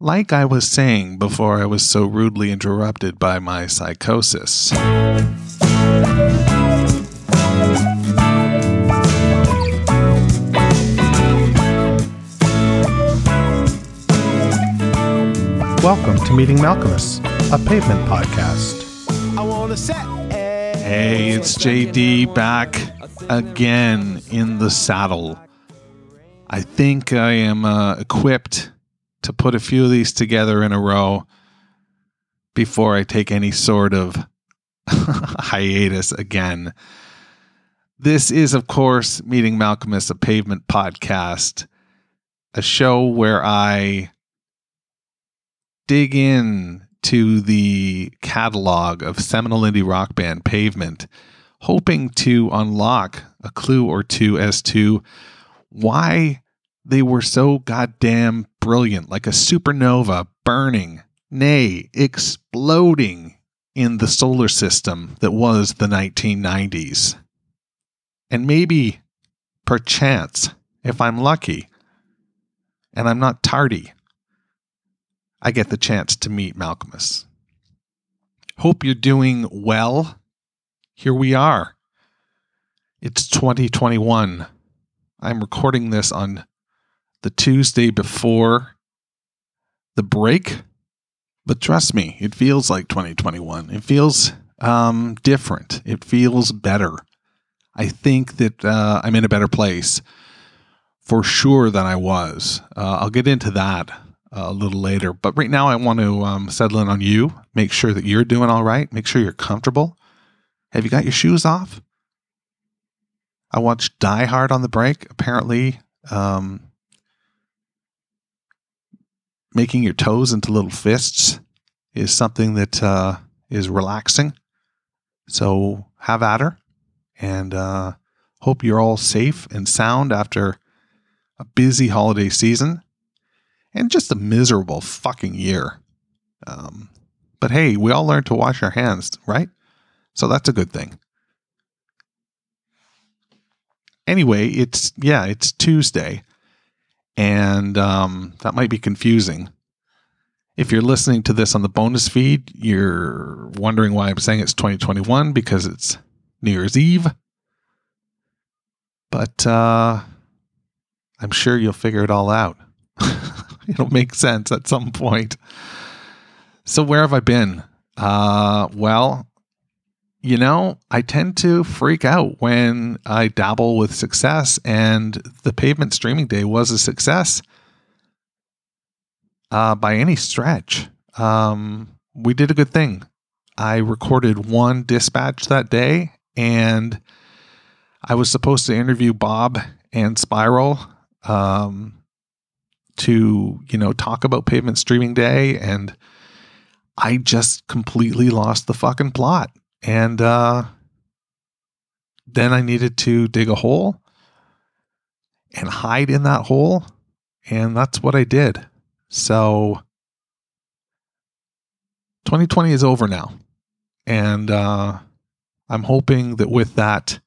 Like I was saying before I was so rudely interrupted by my psychosis. Welcome to Meeting Malkmus, a pavement podcast. Hey, it's JD back again in the saddle. I think I am uh, equipped to put a few of these together in a row before I take any sort of hiatus again. This is, of course, Meeting Malkmus, a pavement podcast, a show where I dig in to the catalog of seminal indie rock band Pavement, hoping to unlock a clue or two as to why they were so goddamn brilliant, like a supernova burning, nay, exploding in the solar system that was the 1990s. And maybe, perchance, if I'm lucky, and I'm not tardy, I get the chance to meet Malkmus. Hope you're doing well. Here we are. It's 2021. I'm recording this on the Tuesday before the break. But trust me, it feels like 2021. It feels um, different. It feels better. I think that uh, I'm in a better place for sure than I was. Uh, I'll get into that a little later. But right now, I want to um, settle in on you, make sure that you're doing all right, make sure you're comfortable. Have you got your shoes off? I watched Die Hard on the break. Apparently, um, making your toes into little fists is something that uh, is relaxing. So have at her, and uh, hope you're all safe and sound after a busy holiday season and just a miserable fucking year. Um, but hey, we all learn to wash our hands, right? So that's a good thing. Anyway, it's yeah, it's Tuesday, and um, that might be confusing. If you're listening to this on the bonus feed, you're wondering why I'm saying it's 2021 because it's New Year's Eve. But uh, I'm sure you'll figure it all out. It'll make sense at some point. So, where have I been? Uh, well, you know, I tend to freak out when I dabble with success, and the pavement streaming day was a success uh, by any stretch. Um, we did a good thing. I recorded one dispatch that day, and I was supposed to interview Bob and Spiral. Um, to, you know, talk about Pavement Streaming Day and I just completely lost the fucking plot. And uh then I needed to dig a hole and hide in that hole, and that's what I did. So 2020 is over now. And uh I'm hoping that with that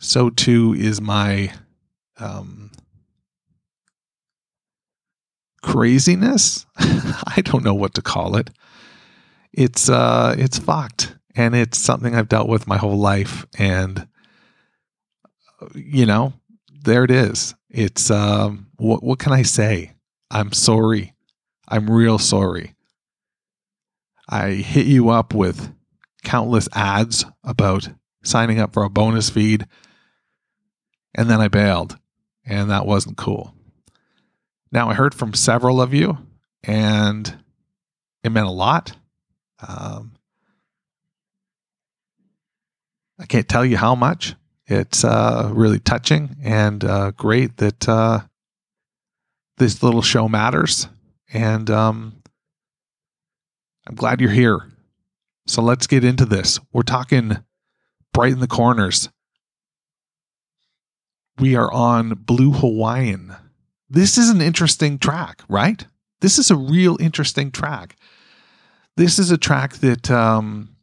so too is my um craziness. I don't know what to call it. It's uh it's fucked and it's something I've dealt with my whole life and you know, there it is. It's um what what can I say? I'm sorry. I'm real sorry. I hit you up with countless ads about signing up for a bonus feed and then I bailed and that wasn't cool. Now, I heard from several of you, and it meant a lot. Um, I can't tell you how much. It's uh, really touching and uh, great that uh, this little show matters. And um, I'm glad you're here. So let's get into this. We're talking brighten the corners. We are on Blue Hawaiian this is an interesting track, right? This is a real interesting track. This is a track that um,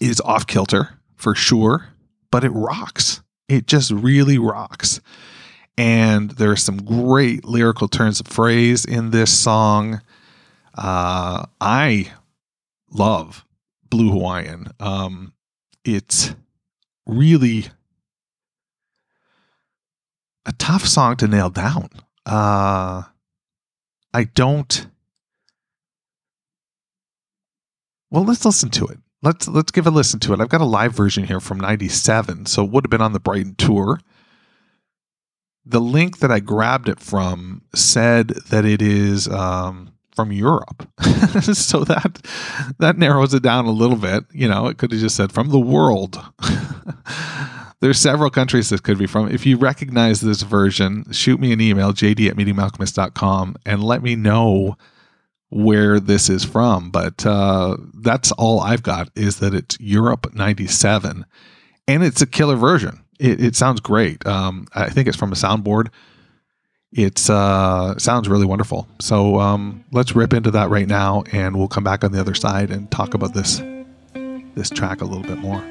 is off kilter for sure, but it rocks. It just really rocks. And there are some great lyrical turns of phrase in this song. Uh, I love Blue Hawaiian. Um, it's really a tough song to nail down. Uh, I don't. Well, let's listen to it. Let's let's give a listen to it. I've got a live version here from '97, so it would have been on the Brighten tour. The link that I grabbed it from said that it is um, from Europe, so that that narrows it down a little bit. You know, it could have just said from the world. There's several countries this could be from. If you recognize this version, shoot me an email, jd at meetingmalkmus.com, and let me know where this is from. But uh, that's all I've got is that it's Europe 97, and it's a killer version. It, it sounds great. Um, I think it's from a soundboard. It's uh, sounds really wonderful. So um, let's rip into that right now, and we'll come back on the other side and talk about this this track a little bit more.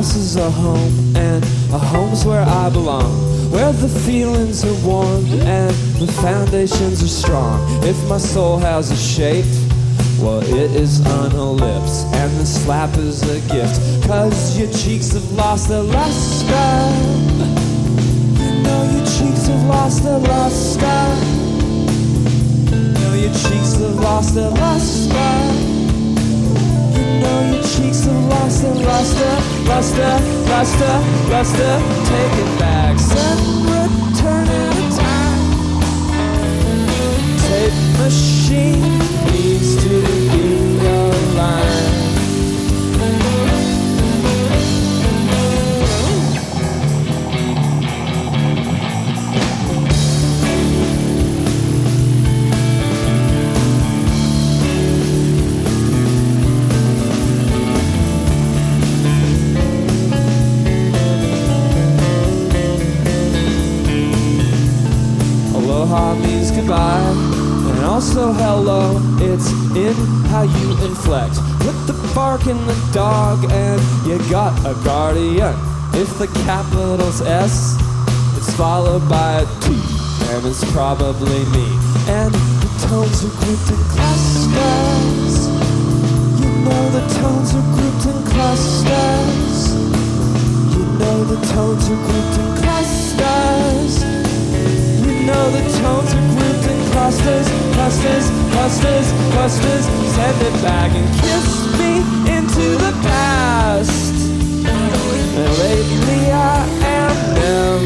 House is a home, and a home's where I belong. Where the feelings are warm and the foundations are strong. If my soul has a shape, well, it is an ellipse, and the slap is a gift. Cause your cheeks have lost their luster. Know your cheeks have lost their luster. Know your cheeks have lost their luster. Know your cheeks have lost their luster, uh, luster, uh, luster, uh, luster. Take it back, send return in time. Tape machine how you inflect. Put the bark in the dog, and you got a guardian. If the capital's S, it's followed by a T, and it's probably me. And the tones are grouped in clusters. You know the tones are grouped in clusters. You know the tones are grouped in clusters. You know the tones are grouped clusters, clusters, clusters, clusters. Send it back and kiss me into the past. Lately I am never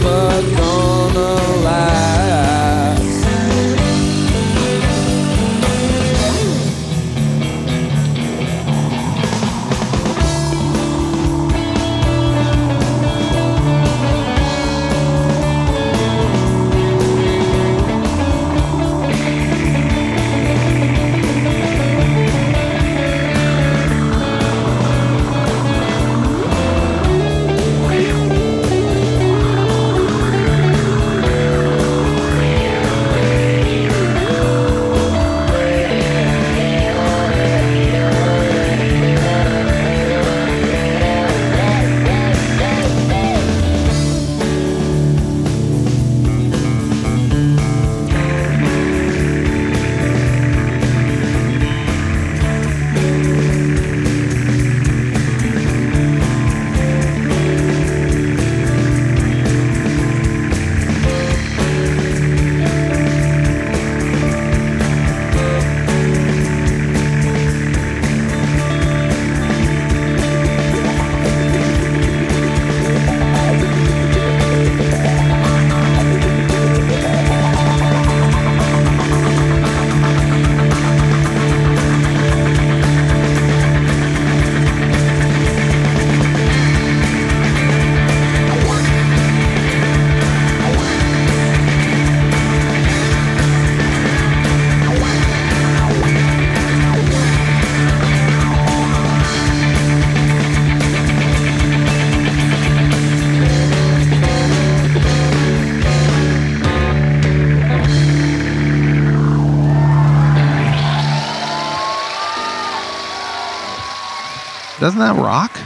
Doesn't that rock?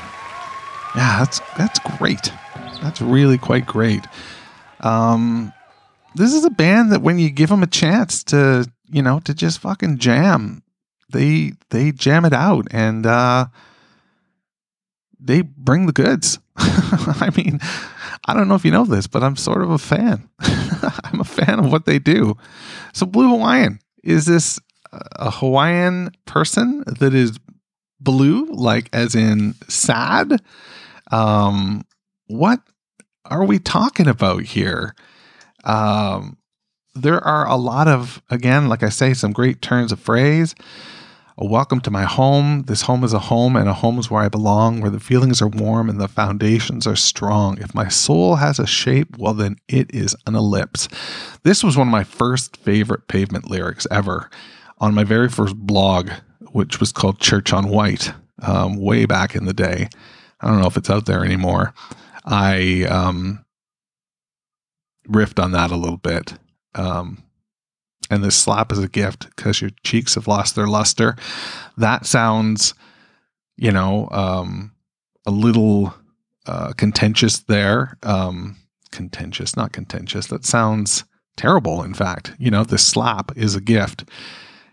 Yeah, that's that's great. That's really quite great. Um, this is a band that when you give them a chance to, you know, to just fucking jam, they they jam it out and uh, they bring the goods. I mean, I don't know if you know this, but I'm sort of a fan. I'm a fan of what they do. So, Blue Hawaiian is this a Hawaiian person that is blue, like as in sad? Um, what are we talking about here? Um, there are a lot of, again, like I say, some great turns of phrase. A welcome to my home. This home is a home, and a home is where I belong, where the feelings are warm and the foundations are strong. If my soul has a shape, well, then it is an ellipse. This was one of my first favorite pavement lyrics ever on my very first blog, which was called Church on White, um, way back in the day. I don't know if it's out there anymore. I um, riffed on that a little bit. Um, and this slap is a gift because your cheeks have lost their luster. That sounds, you know, um, a little uh, contentious there. Um, contentious, not contentious. That sounds terrible, in fact. You know, this slap is a gift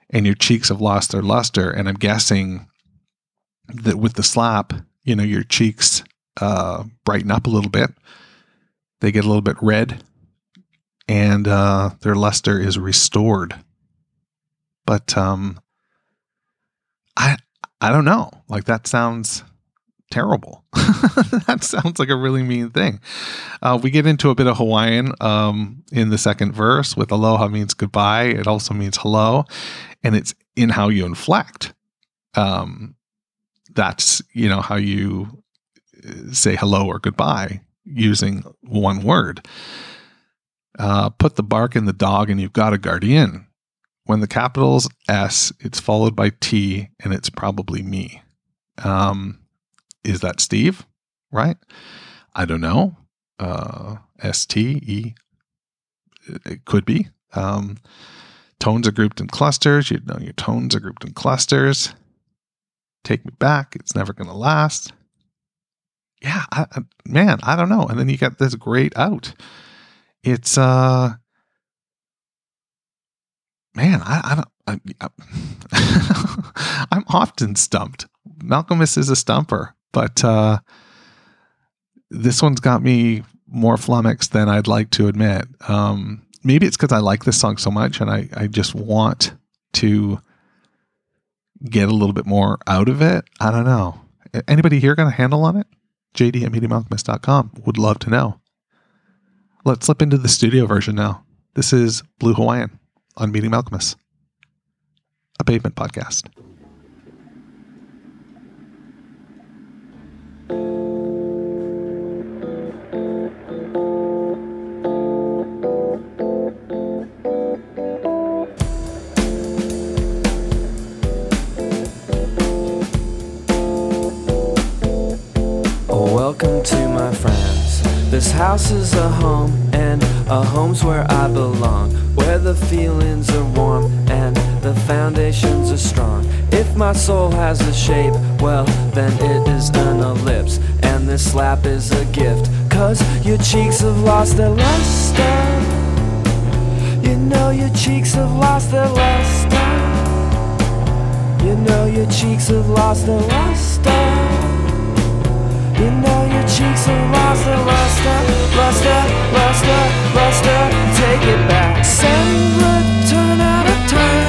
and your cheeks have lost their luster. And I'm guessing that with the slap, you know, your cheeks uh, brighten up a little bit. They get a little bit red and uh, their luster is restored. But um, I I don't know. Like that sounds terrible. that sounds like a really mean thing. Uh, we get into a bit of Hawaiian um, in the second verse with aloha means goodbye. It also means hello, and it's in how you inflect. Um, that's you know how you uh, say hello or goodbye using one word. Uh, put the bark in the dog and you've got a guardian. When the capital's S, it's followed by T and it's probably me. Um, is that Steve? Right? I don't know. Uh, S T E. It could be. Um, tones are grouped in clusters. You know your tones are grouped in clusters. Take me back. It's never going to last. Yeah, I, man, I don't know. And then you got this great out it's uh man i, I don't I, i'm often stumped malkmus is a stumper but uh this one's got me more flummoxed than i'd like to admit. Um maybe it's because i like this song so much and i i just want to get a little bit more out of it. I don't know. Anybody here got a handle on it? Jd at meetingmalkmus.com would love to know. Let's slip into the studio version now. This is Blue Hawaiian on Meeting Malkmus, a pavement podcast. Welcome to my friends. This house is a home, and a home's where I belong. Where the feelings are warm the foundations are strong. If my soul has a shape, well, then it is an ellipse. And this slap is a gift, cause your cheeks have lost their luster. You know your cheeks have lost their luster. You know your cheeks have lost their luster. You know your cheeks have lost their luster, luster, luster, luster. Take it back. Send return out of time.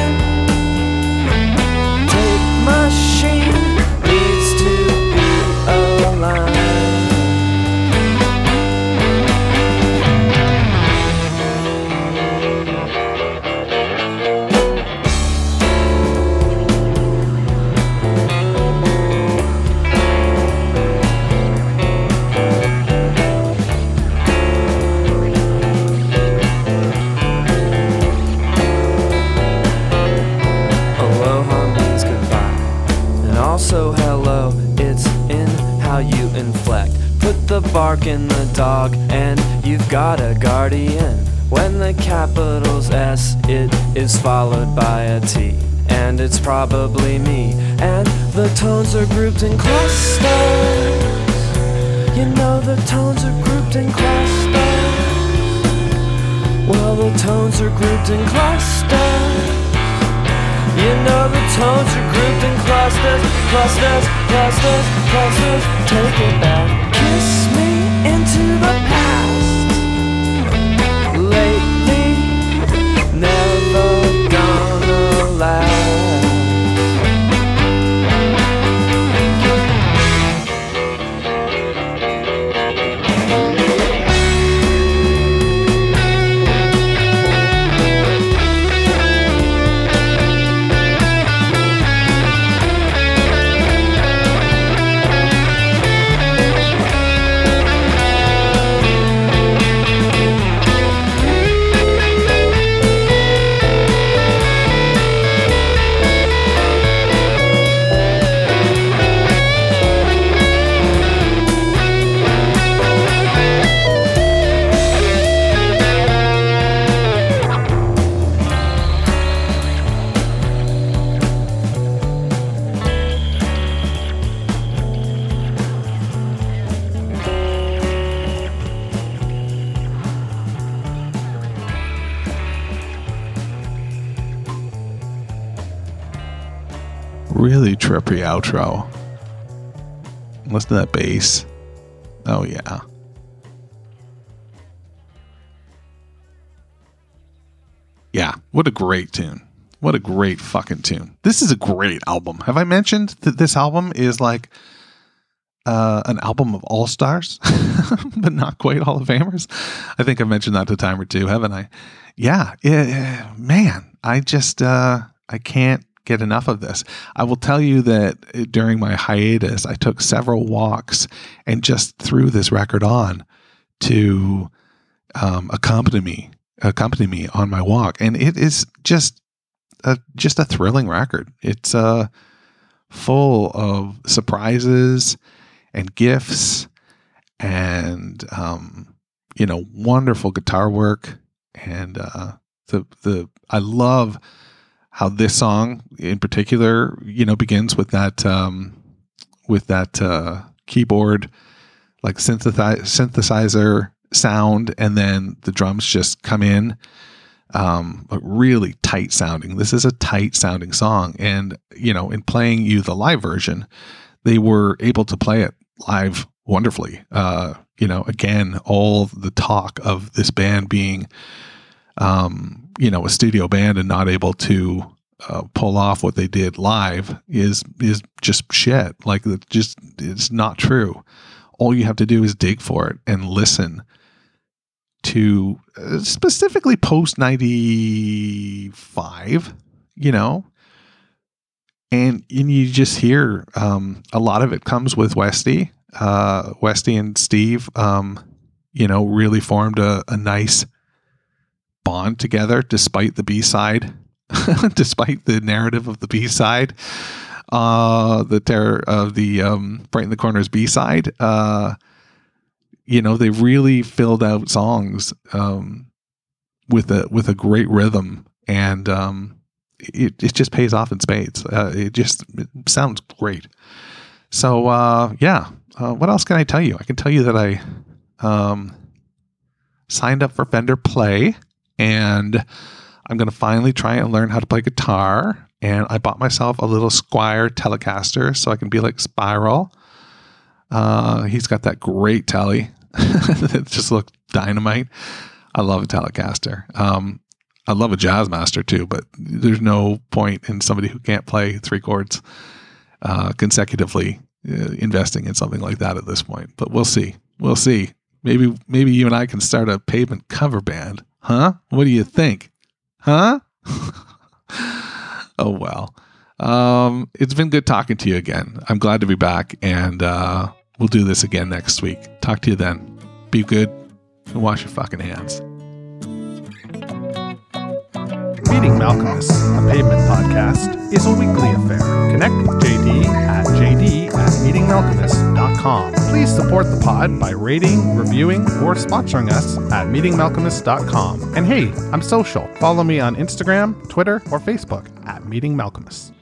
Followed by a T. and it's probably me. And the tones are grouped in clusters. You know the tones are grouped in clusters. Well, the tones are grouped in clusters. You know the tones are grouped in clusters, clusters, clusters, clusters. Take it back. Kiss me Really trippy outro. Listen to that bass. Oh, yeah. Yeah, what a great tune. What a great fucking tune. This is a great album. Have I mentioned that this album is like uh, an album of all stars, but not quite Hall of Famers? I think I've mentioned that a time or two, haven't I? Yeah, yeah man, I just, uh, I can't get enough of this. I will tell you that during my hiatus, I took several walks and just threw this record on to um, accompany me, accompany me on my walk, and it is just a just a thrilling record. It's uh, full of surprises and gifts, and um, you know, wonderful guitar work, and uh, the the I love how this song in particular, you know, begins with that um, with that uh, keyboard like synthesizer synthesizer sound, and then the drums just come in. Um, really tight sounding. This is a tight sounding song, and you know, in playing you the live version, they were able to play it live wonderfully. Uh, you know, again, all the talk of this band being um, you know, a studio band and not able to uh, pull off what they did live is is just shit. Like just it's not true. All you have to do is dig for it and listen to uh, specifically post 95, you know. And, and you just hear um, a lot of it comes with Westy. Uh, Westy and Steve, um, you know, really formed a, a nice bond together despite the B side, despite the narrative of the B side, uh, the terror of the um, Brighten the Corners B side. Uh, you know, they really filled out songs um, with a with a great rhythm, and um, it it just pays off in spades. Uh, it just it sounds great. So uh, yeah, uh, what else can I tell you? I can tell you that I um, signed up for Fender Play and I'm going to finally try and learn how to play guitar. And I bought myself a little Squier Telecaster so I can be like Spiral. Uh, he's got that great telly that just looks dynamite. I love a Telecaster. Um, I love a Jazzmaster too, but there's no point in somebody who can't play three chords uh, consecutively uh, investing in something like that at this point. But we'll see. We'll see. Maybe maybe you and I can start a pavement cover band. Huh? What do you think? Huh? oh well. Um, it's been good talking to you again. I'm glad to be back, and uh, we'll do this again next week. Talk to you then. Be good and wash your fucking hands. Meeting Malkmus, a pavement podcast, is a weekly affair. Connect with JD at jd at meetingmalkmus.com. Please support the pod by rating, reviewing, or sponsoring us at meetingmalkmus.com. And hey, I'm social. Follow me on Instagram, Twitter, or Facebook at Meeting Malkmus.